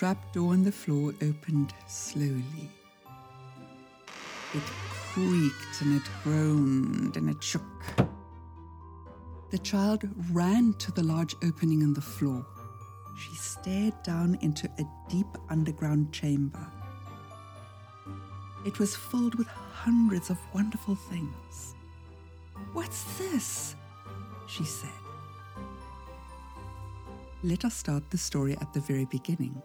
trap door in the floor opened slowly. It creaked and it groaned and it shook. The child ran to the large opening in the floor. She stared down into a deep underground chamber. It was filled with hundreds of wonderful things. What's this? she said. Let us start the story at the very beginning.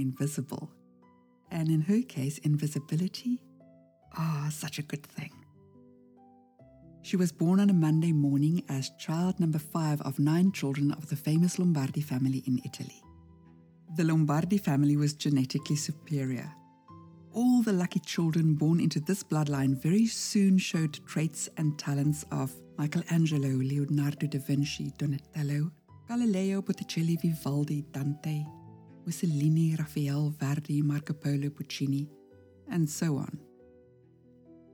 Invisible, and in her case, invisibility, ah, oh, such a good thing. She was born on a Monday morning as child number five of nine children of the famous Lombardi family in Italy. The Lombardi family was genetically superior. All the lucky children born into this bloodline very soon showed traits and talents of Michelangelo, Leonardo da Vinci, Donatello, Galileo, Botticelli, Vivaldi, Dante, Mussolini, Raphael, Verdi, Marco Polo, Puccini, and so on.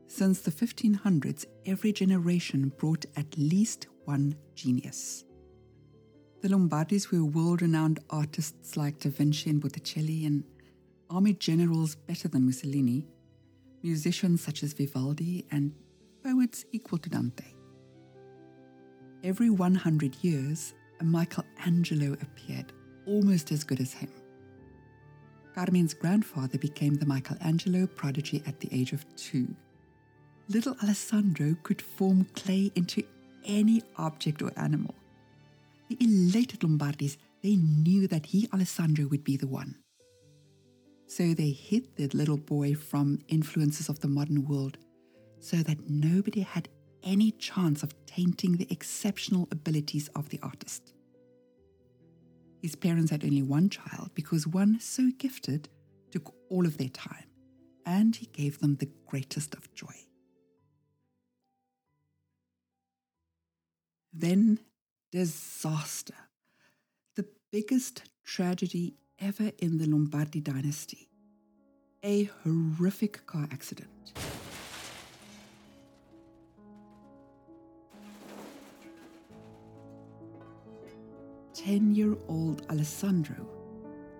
Since the 1500s, every generation brought at least one genius. The Lombardis were world renowned artists like Da Vinci and Botticelli, and army generals better than Mussolini, musicians such as Vivaldi, and poets equal to Dante. Every 100 years, a Michelangelo appeared almost as good as him. Carmen's grandfather became the Michelangelo prodigy at the age of two. Little Alessandro could form clay into any object or animal. The elated Lombardis, they knew that he, Alessandro, would be the one. So they hid their little boy from influences of the modern world so that nobody had any chance of tainting the exceptional abilities of the artist. His parents had only one child because one so gifted took all of their time, and he gave them the greatest of joy. Then disaster, the biggest tragedy ever in the Lombardi dynasty, a horrific car accident. 10 year old Alessandro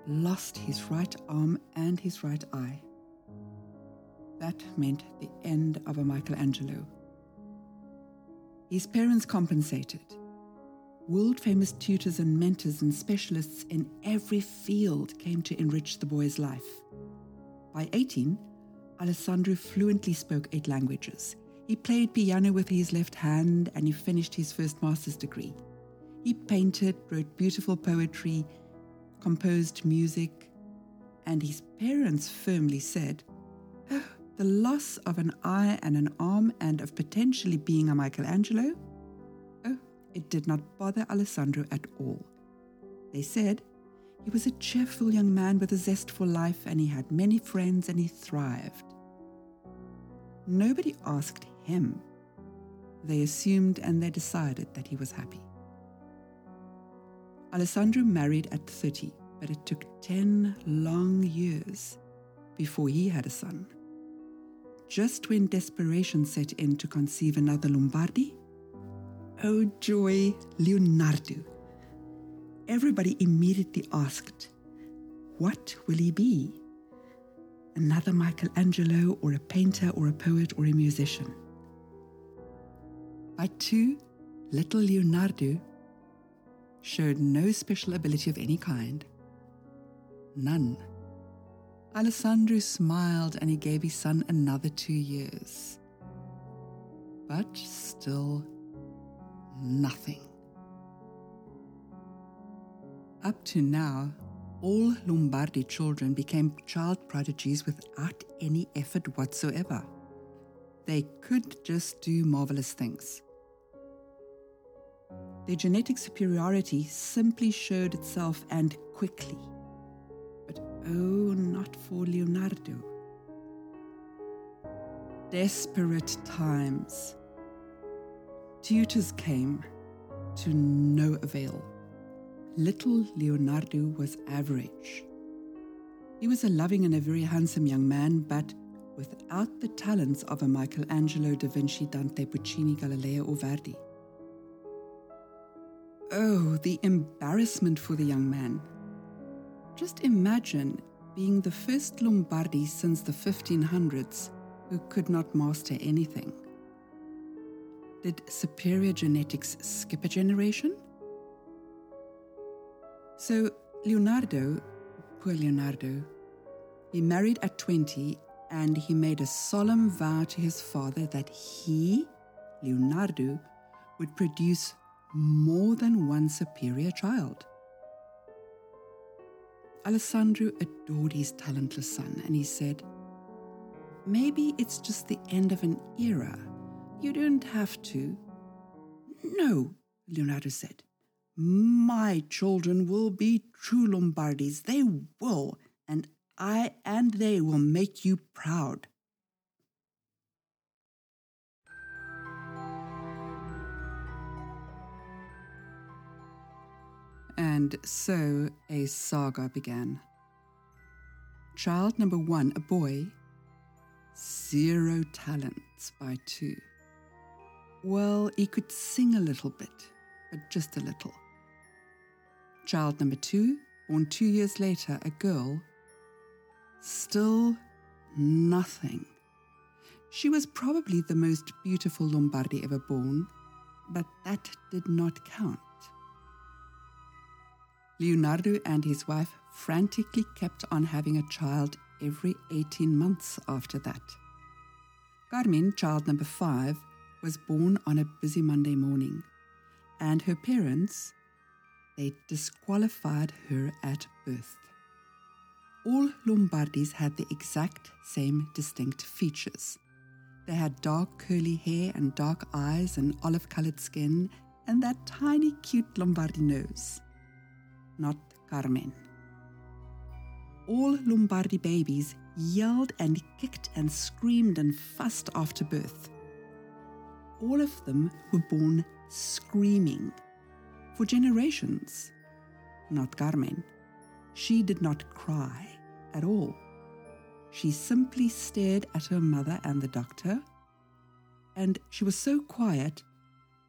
lost his right arm and his right eye. That meant the end of a Michelangelo. His parents compensated. World famous tutors and mentors and specialists in every field came to enrich the boy's life. By 18, Alessandro fluently spoke eight languages. He played piano with his left hand and he finished his first master's degree. He painted, wrote beautiful poetry, composed music, and his parents firmly said, oh, The loss of an eye and an arm and of potentially being a Michelangelo? Oh, it did not bother Alessandro at all. They said he was a cheerful young man with a zest for life and he had many friends and he thrived. Nobody asked him. They assumed and they decided that he was happy. Alessandro married at 30, but it took 10 long years before he had a son. Just when desperation set in to conceive another Lombardi, oh joy, Leonardo. Everybody immediately asked, What will he be? Another Michelangelo, or a painter, or a poet, or a musician? By two, little Leonardo showed no special ability of any kind. None. Alessandro smiled and he gave his son another two years. But still, nothing. Up to now, all Lombardi children became child prodigies without any effort whatsoever. They could just do marvelous things. Their genetic superiority simply showed itself and quickly. But oh, not for Leonardo. Desperate times. Tutors came to no avail. Little Leonardo was average. He was a loving and a very handsome young man, but without the talents of a Michelangelo, Da Vinci, Dante, Puccini, Galileo, or Verdi. Oh, the embarrassment for the young man. Just imagine being the first Lombardi since the 1500s who could not master anything. Did superior genetics skip a generation? So, Leonardo, poor Leonardo, he married at 20 and he made a solemn vow to his father that he, Leonardo, would produce more than one superior child. Alessandro adored his talentless son and he said, Maybe it's just the end of an era. You don't have to. No, Leonardo said. My children will be true Lombardis. They will, and I and they will make you proud. And so a saga began. Child number one, a boy, zero talents by two. Well, he could sing a little bit, but just a little. Child number two, born two years later, a girl, still nothing. She was probably the most beautiful Lombardi ever born, but that did not count. Leonardo and his wife frantically kept on having a child every 18 months after that. Carmen, child number five, was born on a busy Monday morning, and her parents, they disqualified her at birth. All Lombardis had the exact same distinct features. They had dark curly hair and dark eyes and olive colored skin and that tiny cute Lombardi nose not Carmen. All Lombardi babies yelled and kicked and screamed and fussed after birth. All of them were born screaming. For generations. Not Carmen. She did not cry at all. She simply stared at her mother and the doctor, and she was so quiet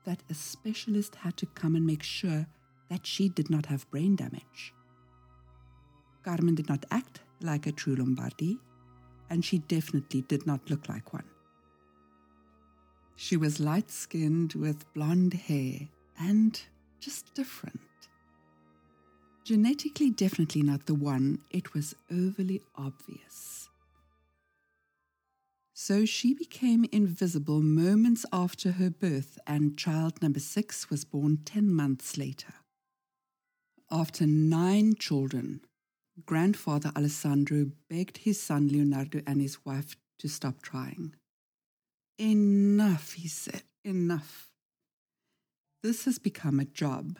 that a specialist had to come and make sure that she did not have brain damage. Carmen did not act like a true Lombardi, and she definitely did not look like one. She was light skinned with blonde hair and just different. Genetically, definitely not the one, it was overly obvious. So she became invisible moments after her birth, and child number six was born 10 months later. After nine children, grandfather Alessandro begged his son Leonardo and his wife to stop trying. Enough, he said, enough. This has become a job,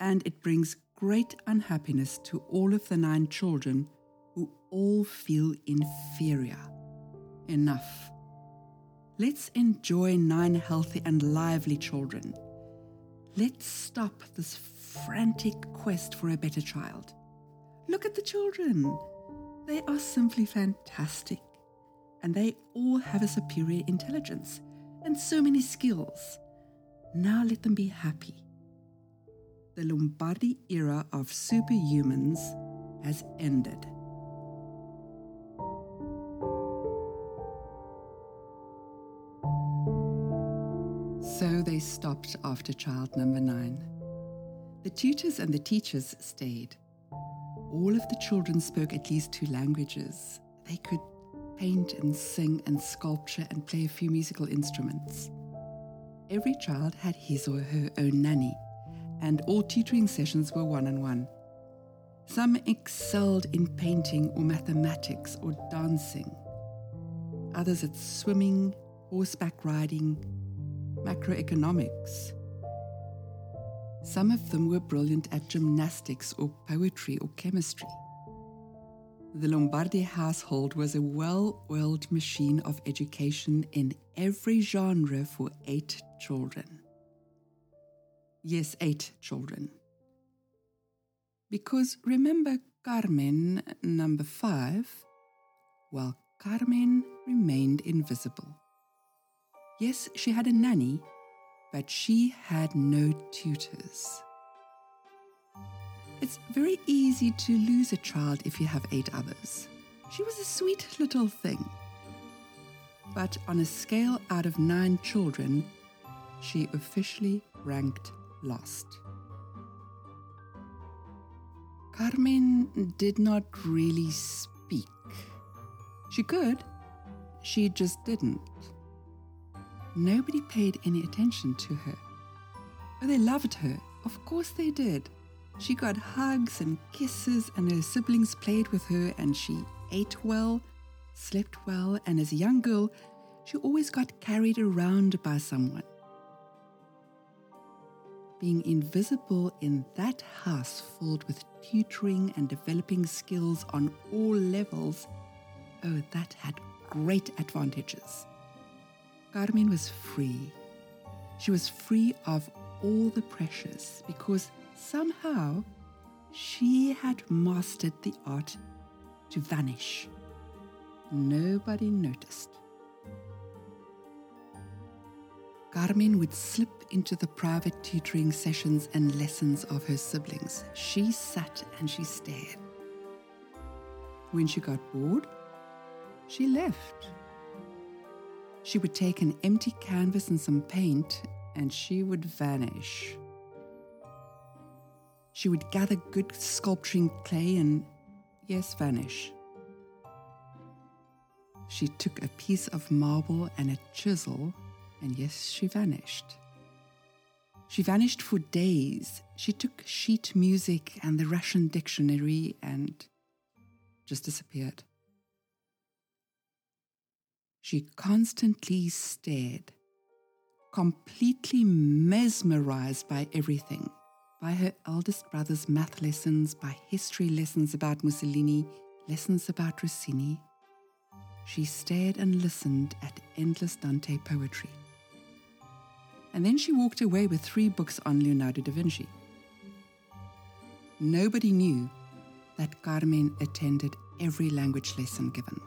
and it brings great unhappiness to all of the nine children who all feel inferior. Enough. Let's enjoy nine healthy and lively children. Let's stop this frantic quest for a better child. Look at the children. They are simply fantastic. And they all have a superior intelligence and so many skills. Now let them be happy. The Lombardi era of superhumans has ended. So they stopped after child number nine. The tutors and the teachers stayed. All of the children spoke at least two languages. They could paint and sing and sculpture and play a few musical instruments. Every child had his or her own nanny, and all tutoring sessions were one on one. Some excelled in painting or mathematics or dancing, others at swimming, horseback riding, macroeconomics, some of them were brilliant at gymnastics or poetry or chemistry. The Lombardi household was a well oiled machine of education in every genre for eight children. Yes, eight children. Because remember Carmen, number five? Well, Carmen remained invisible. Yes, she had a nanny, but she had no tutors. It's very easy to lose a child if you have eight others. She was a sweet little thing. But on a scale out of nine children, she officially ranked last. Carmen did not really speak. She could, she just didn't. Nobody paid any attention to her. But they loved her, of course they did. She got hugs and kisses, and her siblings played with her, and she ate well, slept well, and as a young girl, she always got carried around by someone. Being invisible in that house filled with tutoring and developing skills on all levels, oh, that had great advantages. Carmen was free. She was free of all the pressures because somehow she had mastered the art to vanish. Nobody noticed. Carmen would slip into the private tutoring sessions and lessons of her siblings. She sat and she stared. When she got bored, she left. She would take an empty canvas and some paint, and she would vanish. She would gather good sculpturing clay and, yes, vanish. She took a piece of marble and a chisel, and yes, she vanished. She vanished for days. She took sheet music and the Russian dictionary and just disappeared. She constantly stared, completely mesmerized by everything by her eldest brother's math lessons, by history lessons about Mussolini, lessons about Rossini. She stared and listened at endless Dante poetry. And then she walked away with three books on Leonardo da Vinci. Nobody knew that Carmen attended every language lesson given.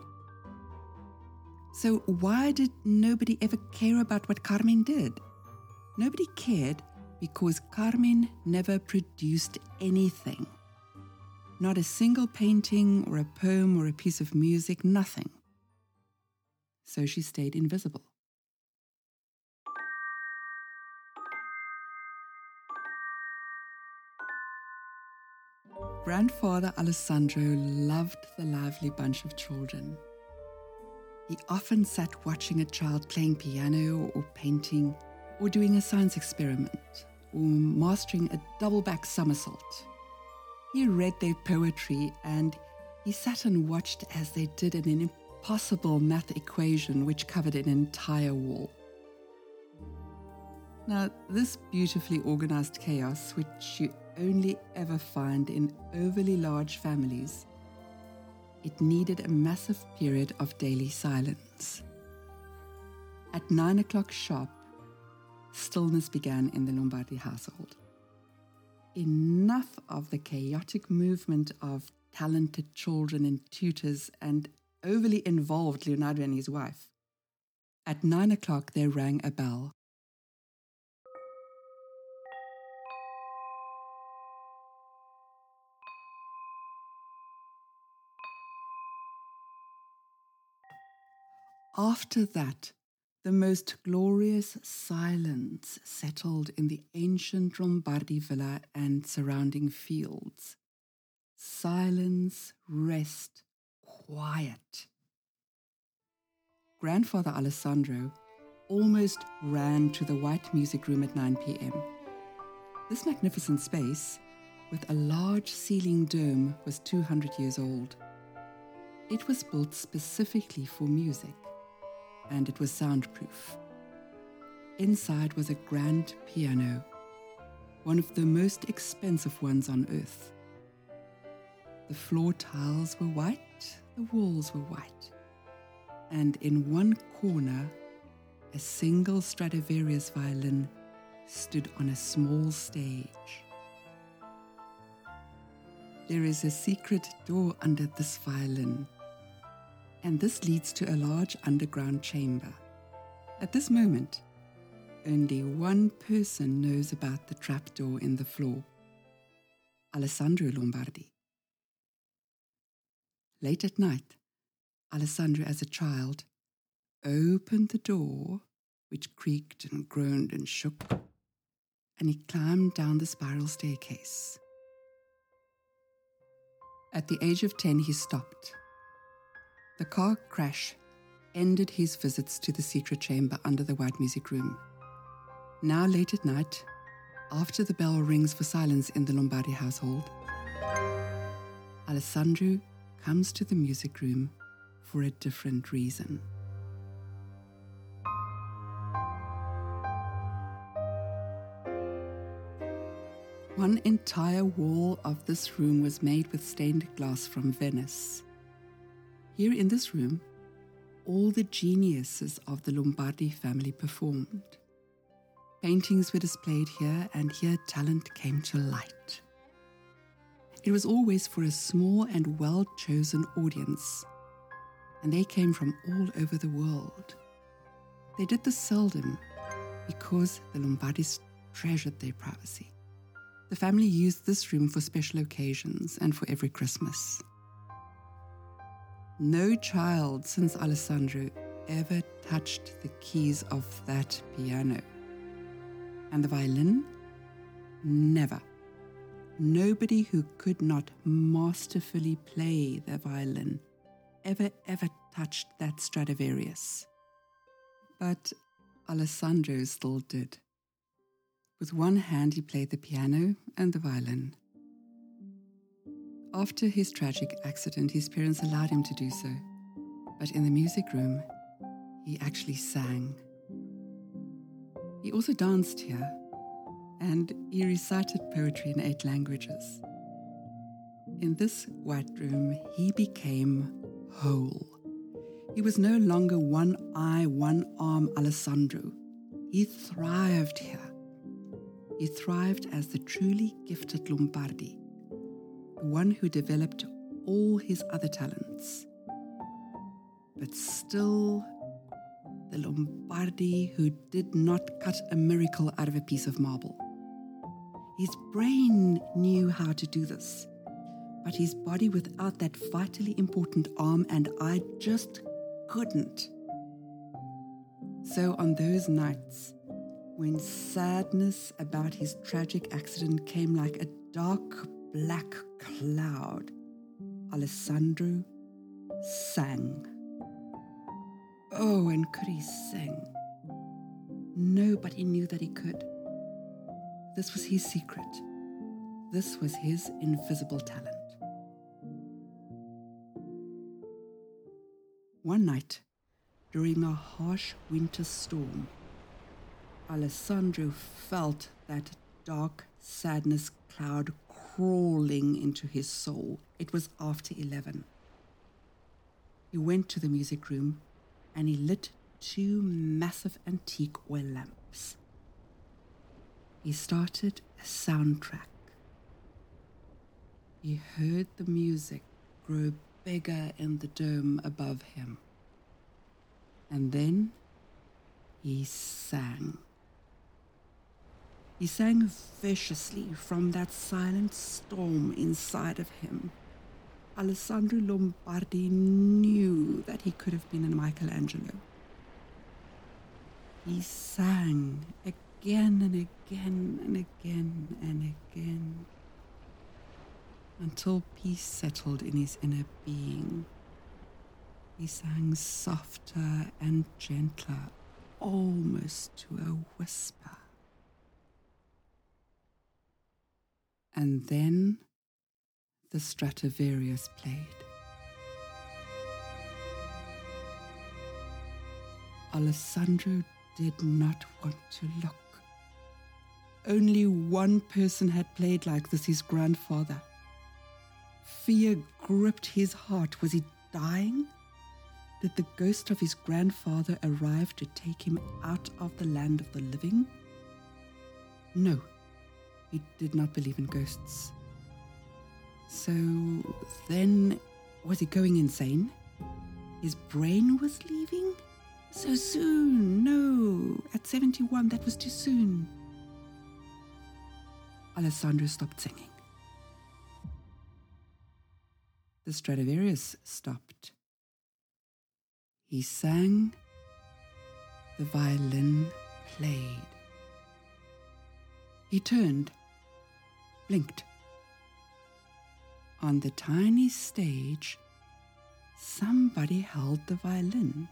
So, why did nobody ever care about what Carmen did? Nobody cared because Carmen never produced anything. Not a single painting or a poem or a piece of music, nothing. So she stayed invisible. Grandfather Alessandro loved the lively bunch of children. He often sat watching a child playing piano or painting or doing a science experiment or mastering a double back somersault. He read their poetry and he sat and watched as they did an impossible math equation which covered an entire wall. Now, this beautifully organized chaos, which you only ever find in overly large families, it needed a massive period of daily silence. At nine o'clock sharp, stillness began in the Lombardi household. Enough of the chaotic movement of talented children and tutors and overly involved Leonardo and his wife. At nine o'clock, there rang a bell. After that, the most glorious silence settled in the ancient Lombardi villa and surrounding fields. Silence, rest, quiet. Grandfather Alessandro almost ran to the white music room at 9 p.m. This magnificent space, with a large ceiling dome, was 200 years old. It was built specifically for music and it was soundproof. Inside was a grand piano, one of the most expensive ones on earth. The floor tiles were white, the walls were white, and in one corner, a single Stradivarius violin stood on a small stage. there is a secret door under this violin, and this leads to a large underground chamber. At this moment, only one person knows about the trapdoor in the floor Alessandro Lombardi. Late at night, Alessandro, as a child, opened the door, which creaked and groaned and shook, and he climbed down the spiral staircase. At the age of 10, he stopped. The car crash ended his visits to the secret chamber under the White Music Room. Now, late at night, after the bell rings for silence in the Lombardi household, Alessandro comes to the music room for a different reason. One entire wall of this room was made with stained glass from Venice. Here in this room, all the geniuses of the Lombardi family performed. Paintings were displayed here, and here talent came to light. It was always for a small and well chosen audience, and they came from all over the world. They did this seldom because the Lombardis treasured their privacy. The family used this room for special occasions and for every Christmas. No child since Alessandro ever touched the keys of that piano. And the violin? Never. Nobody who could not masterfully play the violin ever, ever touched that Stradivarius. But Alessandro still did. With one hand, he played the piano and the violin. After his tragic accident, his parents allowed him to do so. But in the music room, he actually sang. He also danced here, and he recited poetry in eight languages. In this white room, he became whole. He was no longer one eye, one arm Alessandro. He thrived here he thrived as the truly gifted Lombardi, one who developed all his other talents. But still, the Lombardi who did not cut a miracle out of a piece of marble. His brain knew how to do this, but his body without that vitally important arm and eye just couldn't. So on those nights, when sadness about his tragic accident came like a dark black cloud, Alessandro sang. Oh, and could he sing? Nobody knew that he could. This was his secret. This was his invisible talent. One night, during a harsh winter storm, Alessandro felt that dark sadness cloud crawling into his soul. It was after 11. He went to the music room and he lit two massive antique oil lamps. He started a soundtrack. He heard the music grow bigger in the dome above him. And then he sang. He sang viciously from that silent storm inside of him. Alessandro Lombardi knew that he could have been a Michelangelo. He sang again and again and again and again until peace settled in his inner being. He sang softer and gentler, almost to a whisper. And then the Stradivarius played. Alessandro did not want to look. Only one person had played like this, his grandfather. Fear gripped his heart. Was he dying? Did the ghost of his grandfather arrive to take him out of the land of the living? No, he did not believe in ghosts. So then, was he going insane? His brain was leaving? So soon? No, at 71, that was too soon. Alessandro stopped singing. The Stradivarius stopped. He sang, the violin played. He turned, blinked. On the tiny stage, somebody held the violin.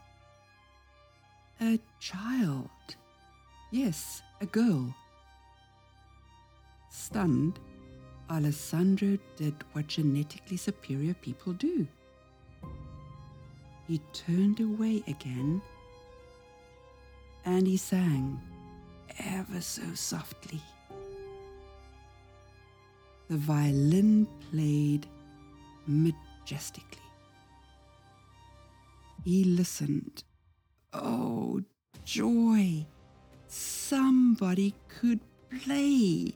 A child. Yes, a girl. Stunned, Alessandro did what genetically superior people do. He turned away again and he sang ever so softly. The violin played majestically. He listened. Oh, joy! Somebody could play.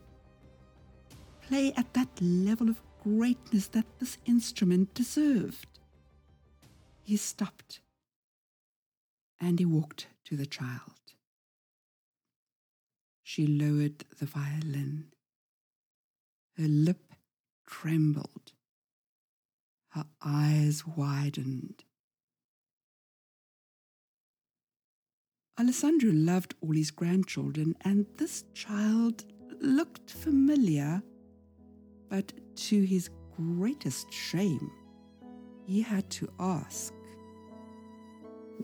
Play at that level of greatness that this instrument deserved. He stopped and he walked to the child. She lowered the violin. Her lip trembled. Her eyes widened. Alessandro loved all his grandchildren, and this child looked familiar, but to his greatest shame, he had to ask,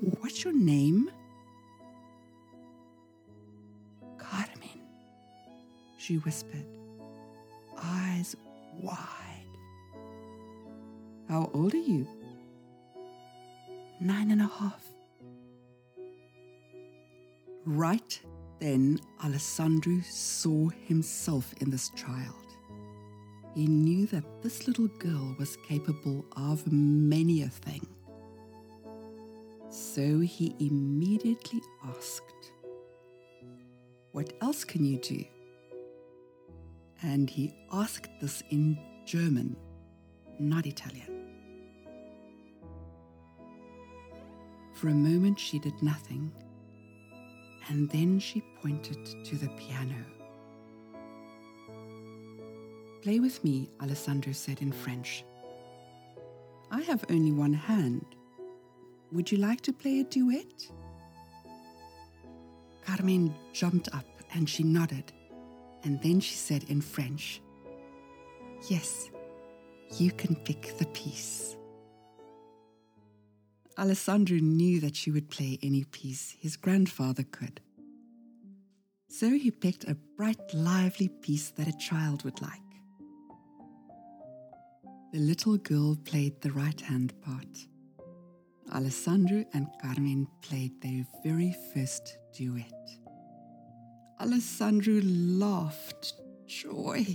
What's your name? Carmen, she whispered, eyes wide. How old are you? Nine and a half. Right then, Alessandro saw himself in this child. He knew that this little girl was capable of many a thing. So he immediately asked, What else can you do? And he asked this in German, not Italian. For a moment, she did nothing, and then she pointed to the piano. Play with me, Alessandro said in French. I have only one hand. Would you like to play a duet? Carmen jumped up and she nodded, and then she said in French, Yes, you can pick the piece. Alessandro knew that she would play any piece his grandfather could. So he picked a bright, lively piece that a child would like. The little girl played the right hand part. Alessandro and Carmen played their very first duet. Alessandro laughed joy.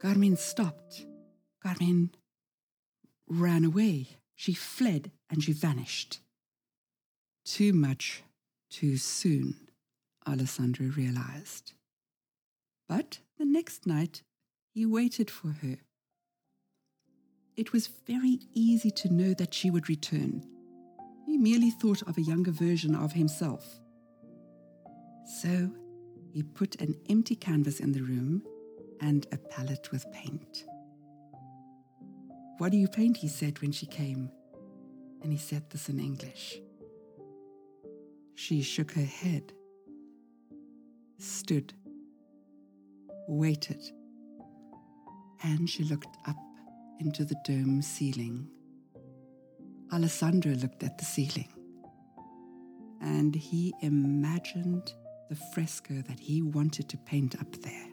Carmen stopped. Carmen ran away. She fled and she vanished. Too much, too soon, Alessandro realized. But the next night, he waited for her. It was very easy to know that she would return. He merely thought of a younger version of himself. So he put an empty canvas in the room and a palette with paint. What do you paint? he said when she came. And he said this in English. She shook her head, stood, waited, and she looked up into the dome ceiling. Alessandro looked at the ceiling and he imagined the fresco that he wanted to paint up there.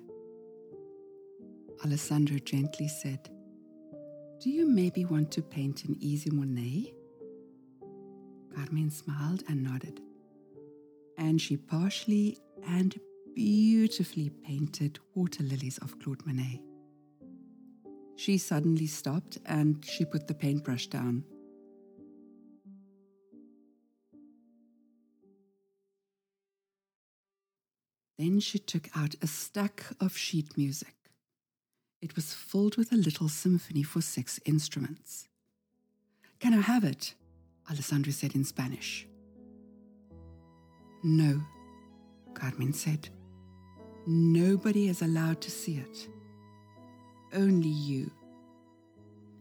Alessandro gently said, Do you maybe want to paint an easy Monet? Carmen smiled and nodded, and she partially and beautifully painted water lilies of Claude Monet. She suddenly stopped and she put the paintbrush down. Then she took out a stack of sheet music. It was filled with a little symphony for six instruments. Can I have it? Alessandro said in Spanish. No, Carmen said. Nobody is allowed to see it. Only you.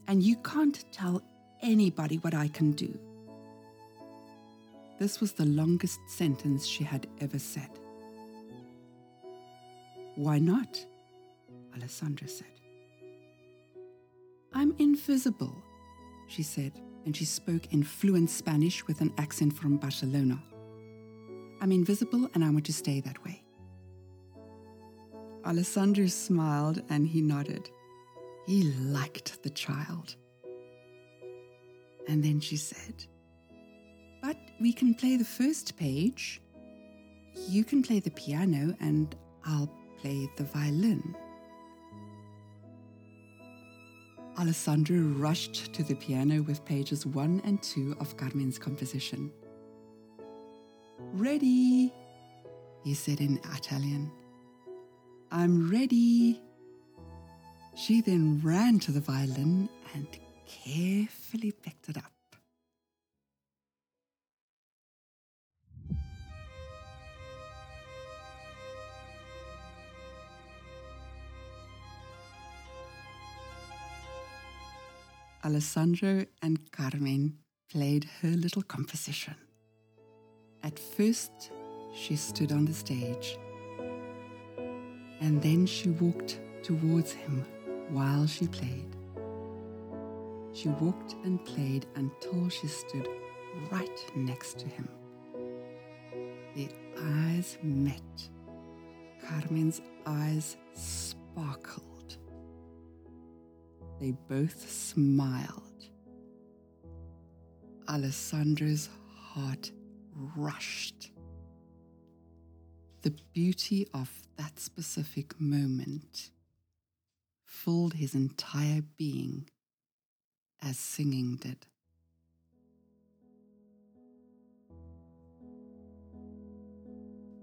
And you can't tell anybody what I can do. This was the longest sentence she had ever said. Why not? Alessandro said. I'm invisible, she said, and she spoke in fluent Spanish with an accent from Barcelona. I'm invisible and I want to stay that way. Alessandro smiled and he nodded. He liked the child. And then she said, But we can play the first page. You can play the piano and I'll play the violin. Alessandro rushed to the piano with pages one and two of Carmen's composition. Ready, he said in Italian. I'm ready. She then ran to the violin and carefully picked it up. Alessandro and Carmen played her little composition. At first, she stood on the stage, and then she walked towards him while she played. She walked and played until she stood right next to him. Their eyes met. Carmen's eyes sparkled. They both smiled. Alessandro's heart rushed. The beauty of that specific moment filled his entire being as singing did.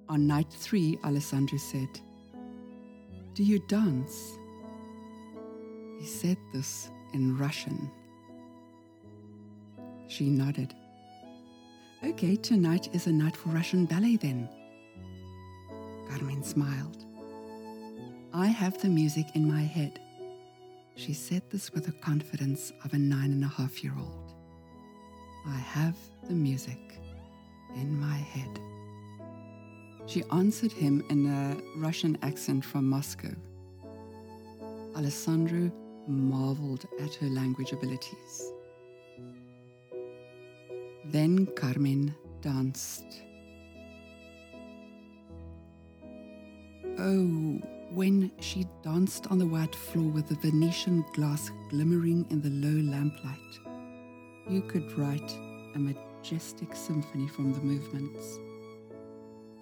On night three, Alessandro said, Do you dance? He said this in Russian. She nodded. Okay, tonight is a night for Russian ballet then. Carmen smiled. I have the music in my head. She said this with the confidence of a nine and a half year old. I have the music in my head. She answered him in a Russian accent from Moscow. Alessandro marveled at her language abilities. Then Carmen danced. Oh, when she danced on the white floor with the Venetian glass glimmering in the low lamplight, you could write a majestic symphony from the movements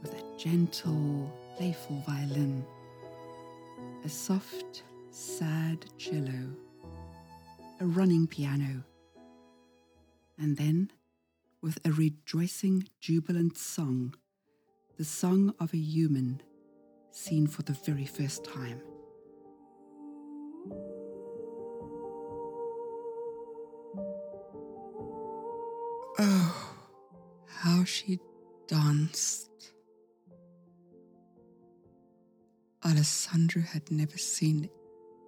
with a gentle, playful violin, a soft, sad cello, a running piano, and then, with a rejoicing, jubilant song, the song of a human seen for the very first time. Oh, how she danced. Alessandro had never seen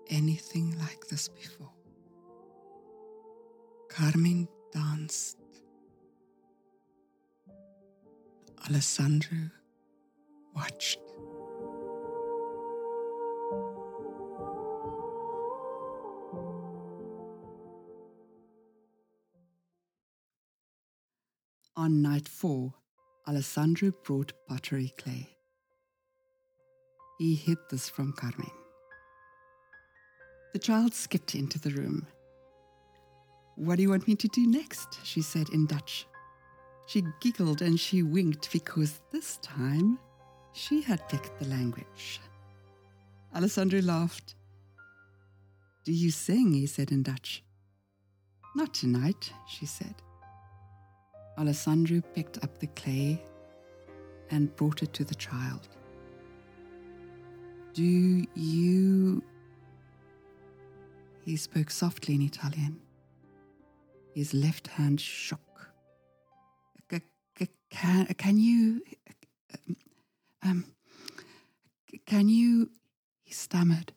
anything like this before. Carmen danced. Alessandro watched. On night four, Alessandro brought pottery clay. He hid this from Carmen. The child skipped into the room. What do you want me to do next? she said in Dutch. She giggled and she winked because this time she had picked the language. Alessandro laughed. Do you sing? he said in Dutch. Not tonight, she said. Alessandro picked up the clay and brought it to the child. Do you. He spoke softly in Italian. His left hand shook. Can, can you. Um, can you. He stammered.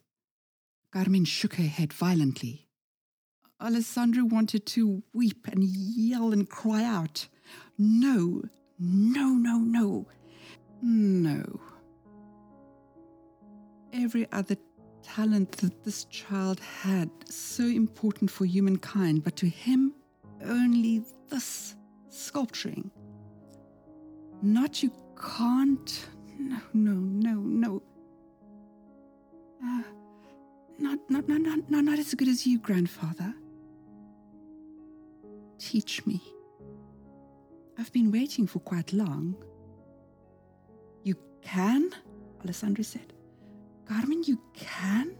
Carmen shook her head violently. Alessandro wanted to weep and yell and cry out. No, no, no, no, no. Every other talent that this child had, so important for humankind, but to him, only this sculpturing. Not you can't. No, no, no, no. Uh, not, not, not, not, not as good as you, grandfather. Teach me. I've been waiting for quite long. You can? Alessandro said. Carmen, you can?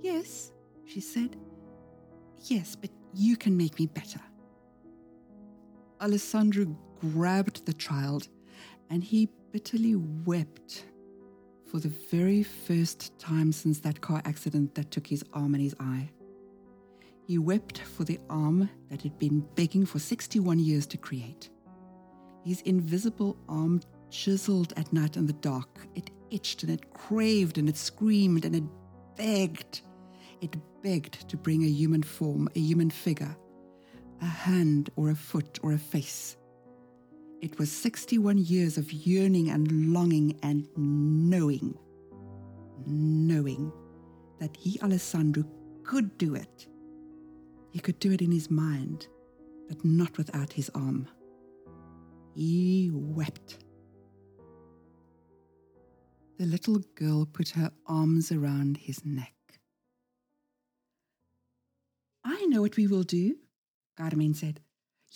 Yes, she said. Yes, but you can make me better. Alessandro grabbed the child and he bitterly wept for the very first time since that car accident that took his arm and his eye. He wept for the arm that had been begging for 61 years to create. His invisible arm chiseled at night in the dark. It itched and it craved and it screamed and it begged. It begged to bring a human form, a human figure, a hand or a foot or a face. It was 61 years of yearning and longing and knowing, knowing that he, Alessandro, could do it he could do it in his mind, but not without his arm. He wept. The little girl put her arms around his neck. I know what we will do, Carmen said.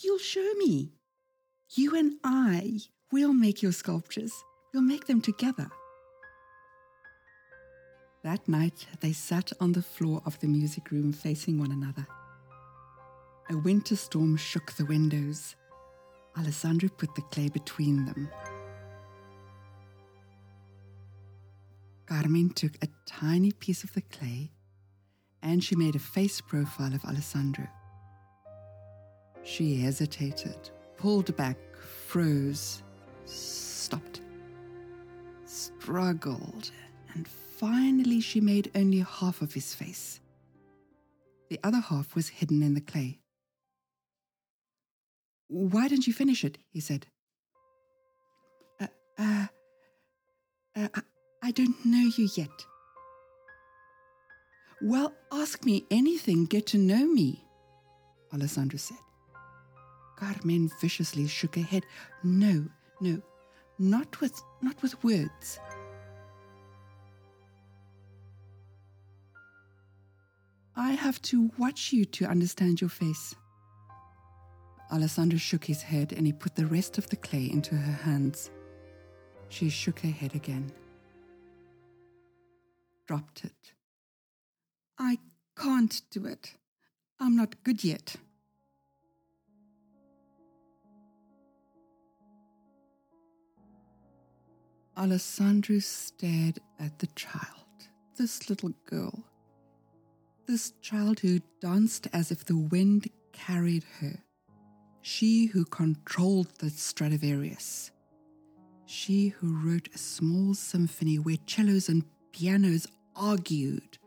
You'll show me. You and I, we'll make your sculptures. We'll make them together. That night, they sat on the floor of the music room facing one another. A winter storm shook the windows. Alessandro put the clay between them. Carmen took a tiny piece of the clay and she made a face profile of Alessandro. She hesitated, pulled back, froze, stopped, struggled, and finally she made only half of his face. The other half was hidden in the clay. Why didn't you finish it? he said. Uh, uh, uh, I don't know you yet. Well, ask me anything, get to know me, Alessandro said. Carmen viciously shook her head. No, no, not with not with words. I have to watch you to understand your face. Alessandro shook his head and he put the rest of the clay into her hands. She shook her head again. Dropped it. I can't do it. I'm not good yet. Alessandro stared at the child, this little girl, this child who danced as if the wind carried her she who controlled the Stradivarius, she who wrote a small symphony where cellos and pianos argued,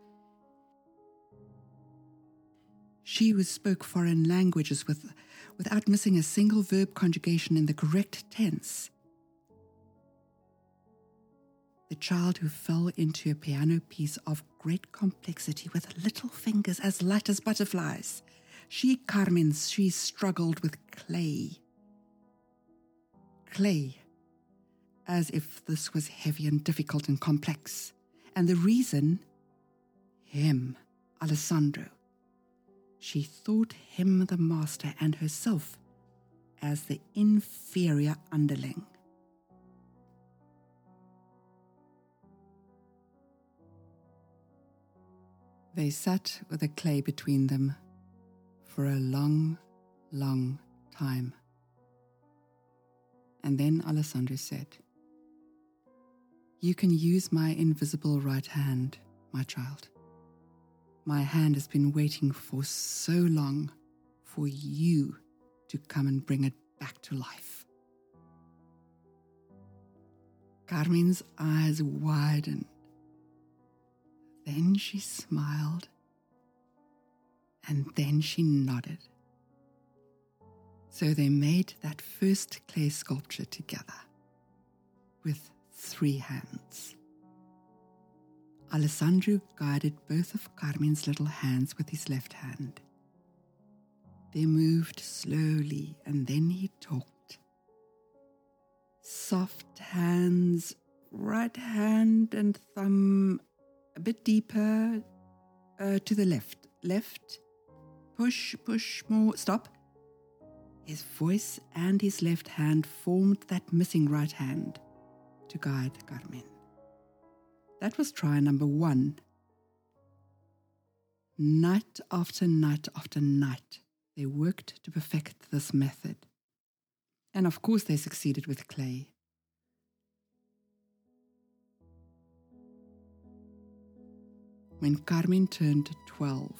she who spoke foreign languages with, without missing a single verb conjugation in the correct tense. The child who fell into a piano piece of great complexity with little fingers as light as butterflies she, Carmen, she struggled with clay. Clay, as if this was heavy and difficult and complex. And the reason, him, Alessandro. She thought him the master and herself as the inferior underling. They sat with the clay between them for a long, long time. And then Alessandro said, You can use my invisible right hand, my child. My hand has been waiting for so long for you to come and bring it back to life. Carmen's eyes widened. Then she smiled, and then she nodded. So they made that first clay sculpture together with three hands. Alessandro guided both of Carmen's little hands with his left hand. They moved slowly and then he talked. Soft hands, right hand and thumb a bit deeper uh, to the left. Left. Push, push more. Stop. His voice and his left hand formed that missing right hand to guide Carmen. That was try number one. Night after night after night, they worked to perfect this method. And of course, they succeeded with clay. When Carmen turned 12,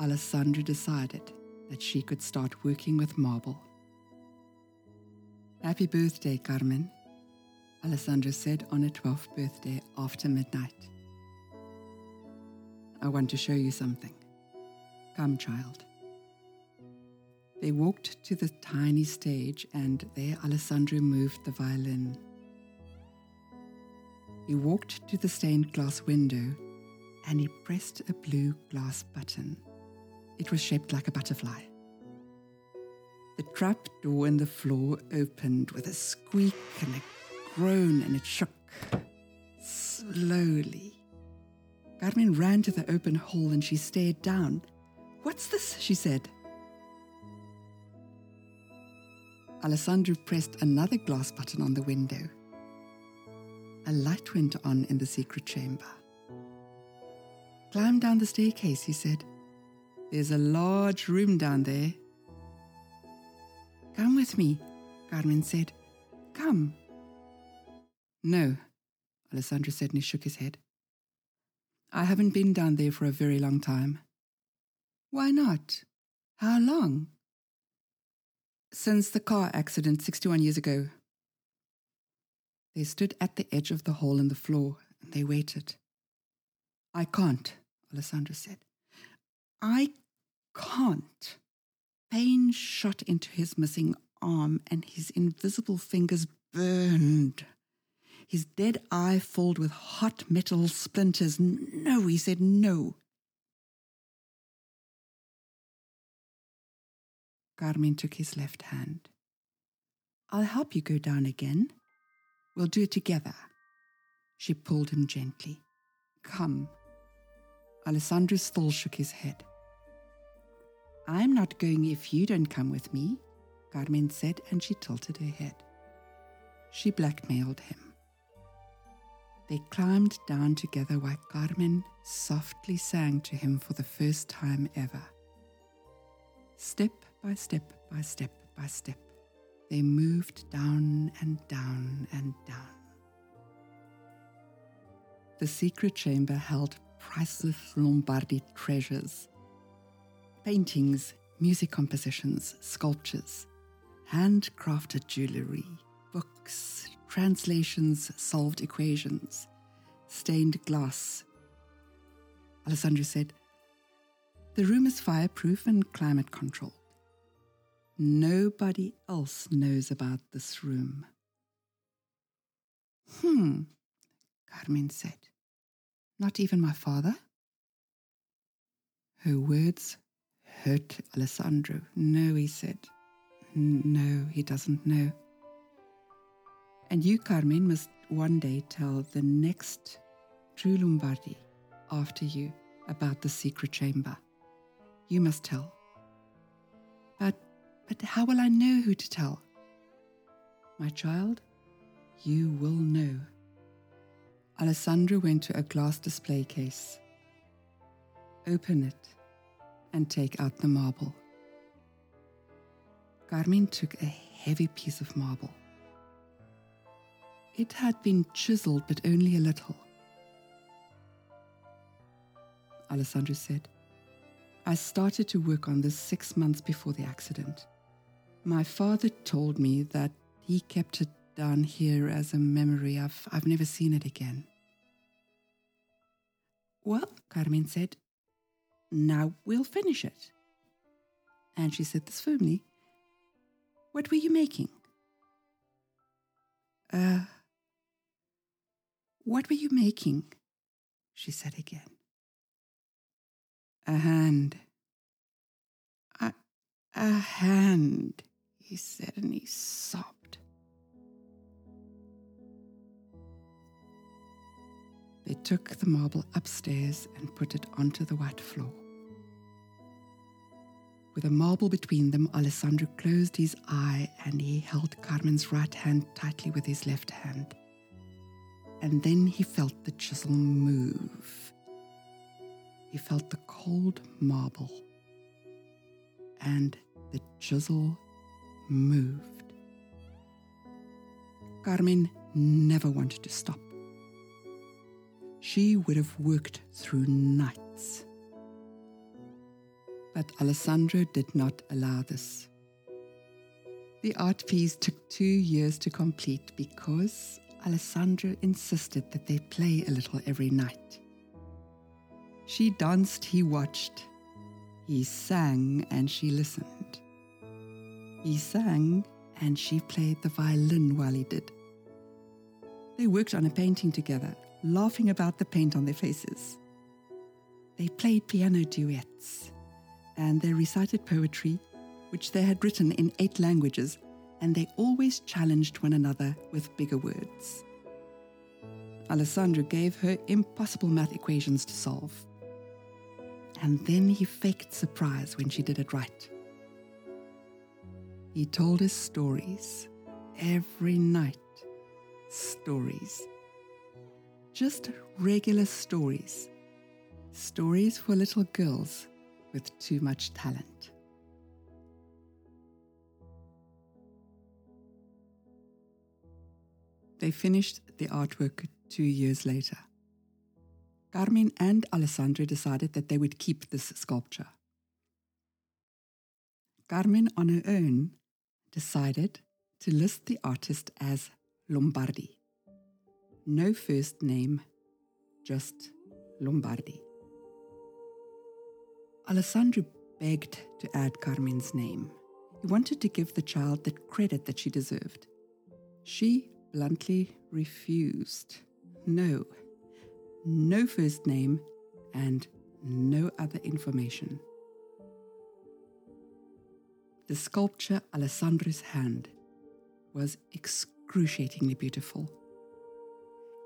Alessandro decided that she could start working with marble. Happy birthday, Carmen, Alessandro said on her 12th birthday after midnight. I want to show you something. Come, child. They walked to the tiny stage, and there Alessandro moved the violin. He walked to the stained glass window and he pressed a blue glass button. It was shaped like a butterfly. The trap door in the floor opened with a squeak and a groan and it shook slowly. Carmen ran to the open hole and she stared down. What's this? she said. Alessandro pressed another glass button on the window. A light went on in the secret chamber. Climb down the staircase, he said. There's a large room down there. Come with me, Carmen said. Come. No, Alessandro said and he shook his head. I haven't been down there for a very long time. Why not? How long? Since the car accident 61 years ago. They stood at the edge of the hole in the floor and they waited. I can't, Alessandro said. I can't. Pain shot into his missing arm and his invisible fingers burned his dead eye filled with hot metal splinters. No, he said, no. Carmen took his left hand. I'll help you go down again. We'll do it together. She pulled him gently. Come. Alessandro still shook his head. I'm not going if you don't come with me, Carmen said, and she tilted her head. She blackmailed him. They climbed down together while Carmen softly sang to him for the first time ever. Step by step by step by step, they moved down and down and down. The secret chamber held priceless Lombardi treasures paintings, music compositions, sculptures, handcrafted jewelry, books, translations, solved equations, stained glass. Alessandro said, The room is fireproof and climate controlled. Nobody else knows about this room. Hmm, Carmen said. Not even my father? Her words hurt Alessandro. No, he said. No, he doesn't know. And you, Carmen, must one day tell the next true Lombardi after you about the secret chamber. You must tell. But, but how will I know who to tell? My child, you will know. Alessandro went to a glass display case. Open it and take out the marble. Carmen took a heavy piece of marble. It had been chiseled, but only a little. Alessandro said. I started to work on this six months before the accident. My father told me that he kept it down here as a memory. I've, I've never seen it again. Well, Carmen said, now we'll finish it. And she said this firmly. What were you making? Uh, what were you making? She said again. A hand. A, a hand, he said, and he sobbed. They took the marble upstairs and put it onto the white floor. With a marble between them, Alessandro closed his eye and he held Carmen's right hand tightly with his left hand. And then he felt the chisel move. He felt the cold marble, and the chisel moved. Carmen never wanted to stop. She would have worked through nights. But Alessandro did not allow this. The art piece took two years to complete because Alessandro insisted that they play a little every night. She danced, he watched. He sang, and she listened. He sang, and she played the violin while he did. They worked on a painting together, laughing about the paint on their faces. They played piano duets, and they recited poetry, which they had written in eight languages, and they always challenged one another with bigger words. Alessandro gave her impossible math equations to solve and then he faked surprise when she did it right. He told us stories every night. Stories. Just regular stories. Stories for little girls with too much talent. They finished the artwork two years later. Carmen and Alessandro decided that they would keep this sculpture. Carmen, on her own, decided to list the artist as Lombardi. No first name, just Lombardi. Alessandro begged to add Carmen's name. He wanted to give the child the credit that she deserved. She bluntly refused. No, no first name, and no other information. The sculpture Alessandro's hand was excruciatingly beautiful.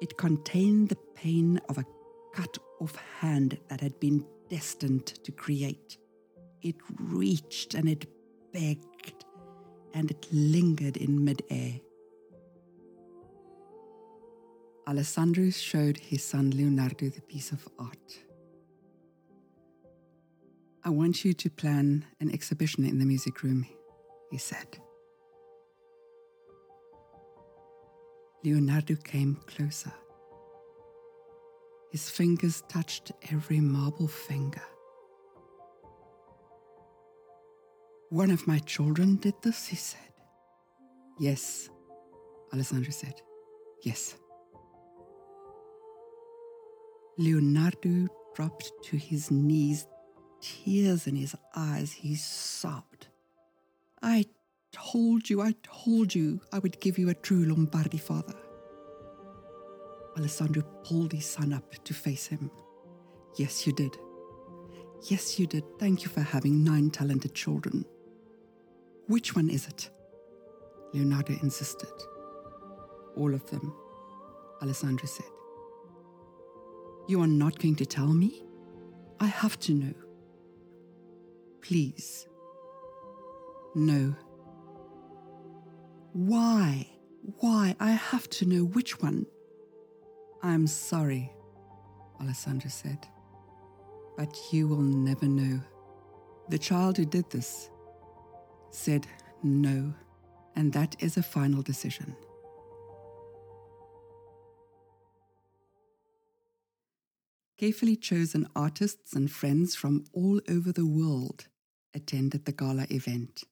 It contained the pain of a cut off hand that had been destined to create. It reached and it begged and it lingered in midair. Alessandro showed his son Leonardo the piece of art. I want you to plan an exhibition in the music room, he said. Leonardo came closer. His fingers touched every marble finger. One of my children did this, he said. Yes, Alessandro said. Yes. Leonardo dropped to his knees, tears in his eyes. He sobbed. I told you, I told you I would give you a true Lombardi father. Alessandro pulled his son up to face him. Yes, you did. Yes, you did. Thank you for having nine talented children. Which one is it? Leonardo insisted. All of them, Alessandro said. You are not going to tell me? I have to know. Please. No. Why? Why? I have to know which one. I'm sorry, Alessandro said. But you will never know. The child who did this said no, and that is a final decision. carefully chosen artists and friends from all over the world attended the gala event.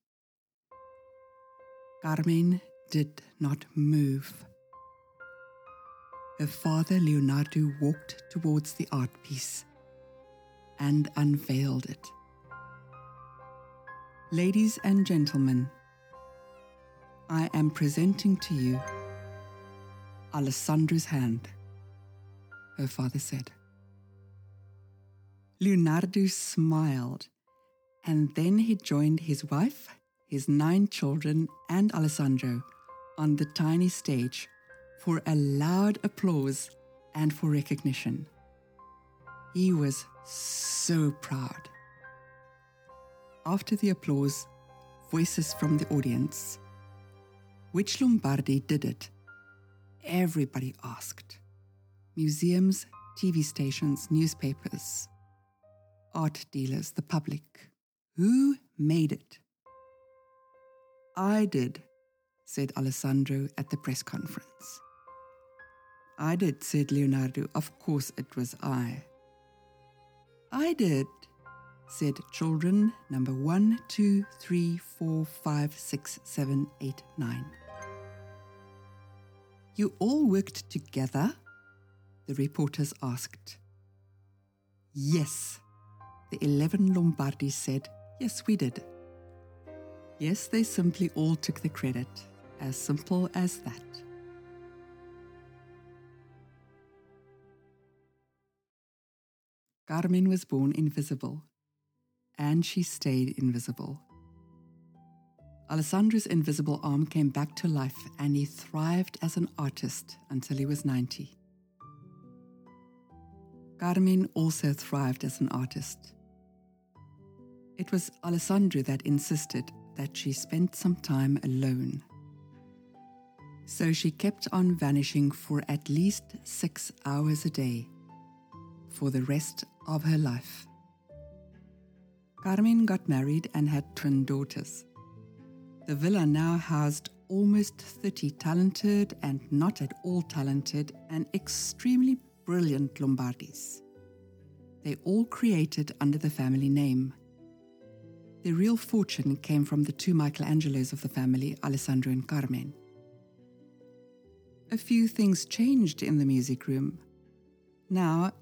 Carmen did not move. Her father, Leonardo, walked towards the art piece and unveiled it. Ladies and gentlemen, I am presenting to you Alessandro's hand, her father said. Leonardo smiled, and then he joined his wife, his nine children, and Alessandro on the tiny stage for a loud applause and for recognition. He was so proud. After the applause, voices from the audience. Which Lombardi did it? Everybody asked. Museums, TV stations, newspapers, art dealers, the public. Who made it? I did, said Alessandro at the press conference. I did, said Leonardo. Of course it was I. I did, said children number one, two, three, four, five, six, seven, eight, nine. You all worked together? The reporters asked. Yes, the 11 Lombardis said, Yes, we did. Yes, they simply all took the credit. As simple as that. Carmen was born invisible, and she stayed invisible. Alessandro's invisible arm came back to life, and he thrived as an artist until he was 90. Carmen also thrived as an artist. It was Alessandro that insisted that she spent some time alone. So she kept on vanishing for at least six hours a day for the rest of her life. Carmen got married and had twin daughters. The villa now housed almost 30 talented and not at all talented and extremely brilliant Lombardis. They all created under the family name. Their real fortune came from the two Michelangelos of the family, Alessandro and Carmen. A few things changed in the music room. Now,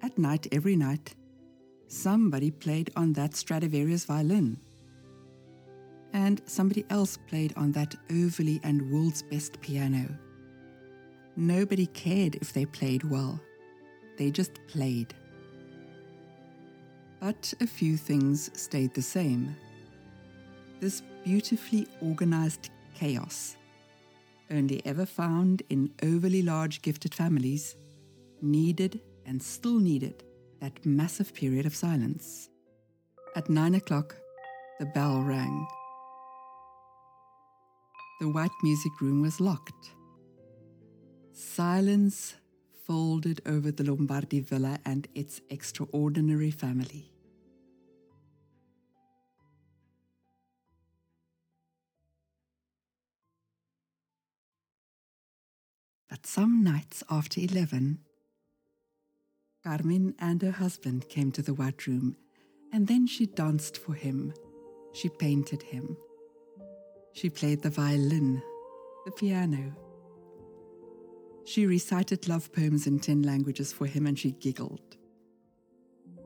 at night, every night, somebody played on that Stradivarius violin. And somebody else played on that overly and world's best piano. Nobody cared if they played well, they just played. But a few things stayed the same. This beautifully organized chaos, only ever found in overly large gifted families, needed and still needed that massive period of silence. At nine o'clock, the bell rang. The white music room was locked. Silence folded over the Lombardi villa and its extraordinary family. But some nights after 11, Carmen and her husband came to the white room, and then she danced for him. She painted him. She played the violin, the piano. She recited love poems in 10 languages for him, and she giggled.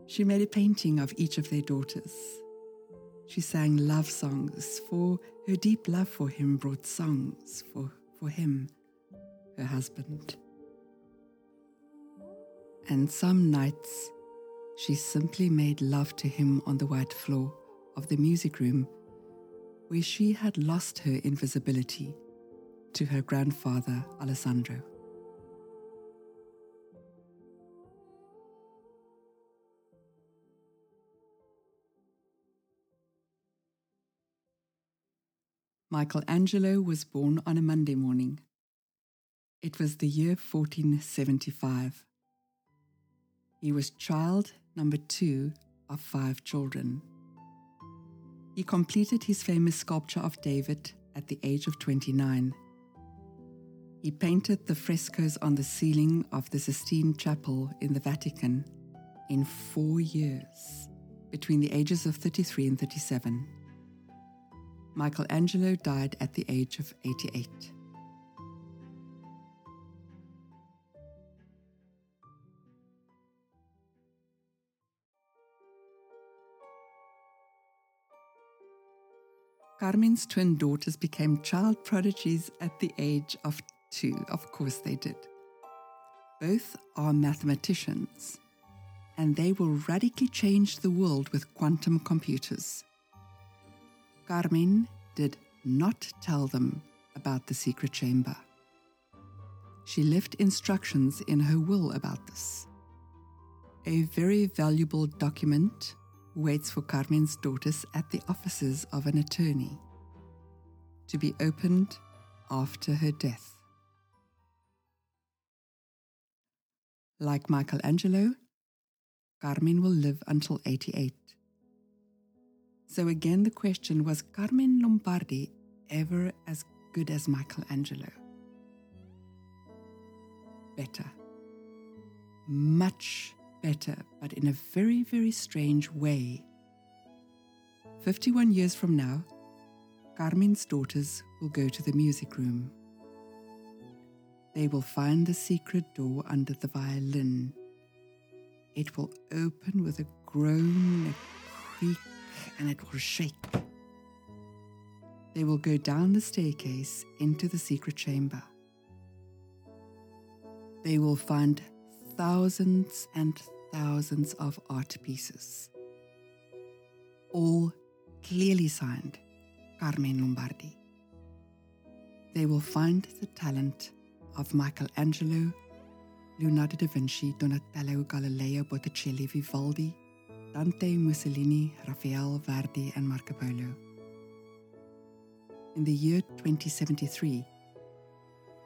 She made a painting of each of their daughters. She sang love songs, for her deep love for him brought songs for, for him, her husband and some nights she simply made love to him on the white floor of the music room where she had lost her invisibility to her grandfather Alessandro. Michelangelo was born on a Monday morning. It was the year 1475. He was child number two of five children. He completed his famous sculpture of David at the age of 29. He painted the frescoes on the ceiling of the Sistine Chapel in the Vatican in four years, between the ages of 33 and 37. Michelangelo died at the age of 88. Carmen's twin daughters became child prodigies at the age of two. Of course, they did. Both are mathematicians, and they will radically change the world with quantum computers. Carmen did not tell them about the secret chamber. She left instructions in her will about this. A very valuable document waits for Carmen's daughters at the offices of an attorney to be opened after her death. Like Michelangelo, Carmen will live until 88. So again, the question was Carmen Lombardi ever as good as Michelangelo? Better. Much better, but in a very, very strange way. 51 years from now, Carmen's daughters will go to the music room. They will find the secret door under the violin. It will open with a groan, a creak, and it will shake. They will go down the staircase into the secret chamber. They will find thousands and thousands of art pieces, all clearly signed Carmen Lombardi. They will find the talent of Michelangelo, Leonardo da Vinci, Donatello, Galileo, Botticelli, Vivaldi, Dante, Mussolini, Raphael, Verdi, and Marco Polo. In the year 2073,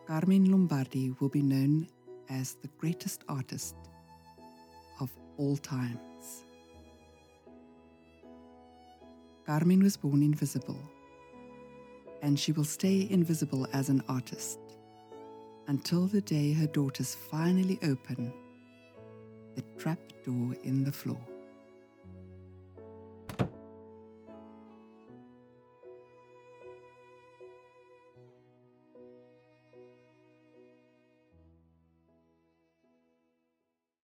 Carmen Lombardi will be known as the greatest artist all times. Carmen was born invisible, and she will stay invisible as an artist until the day her daughters finally open the trap door in the floor.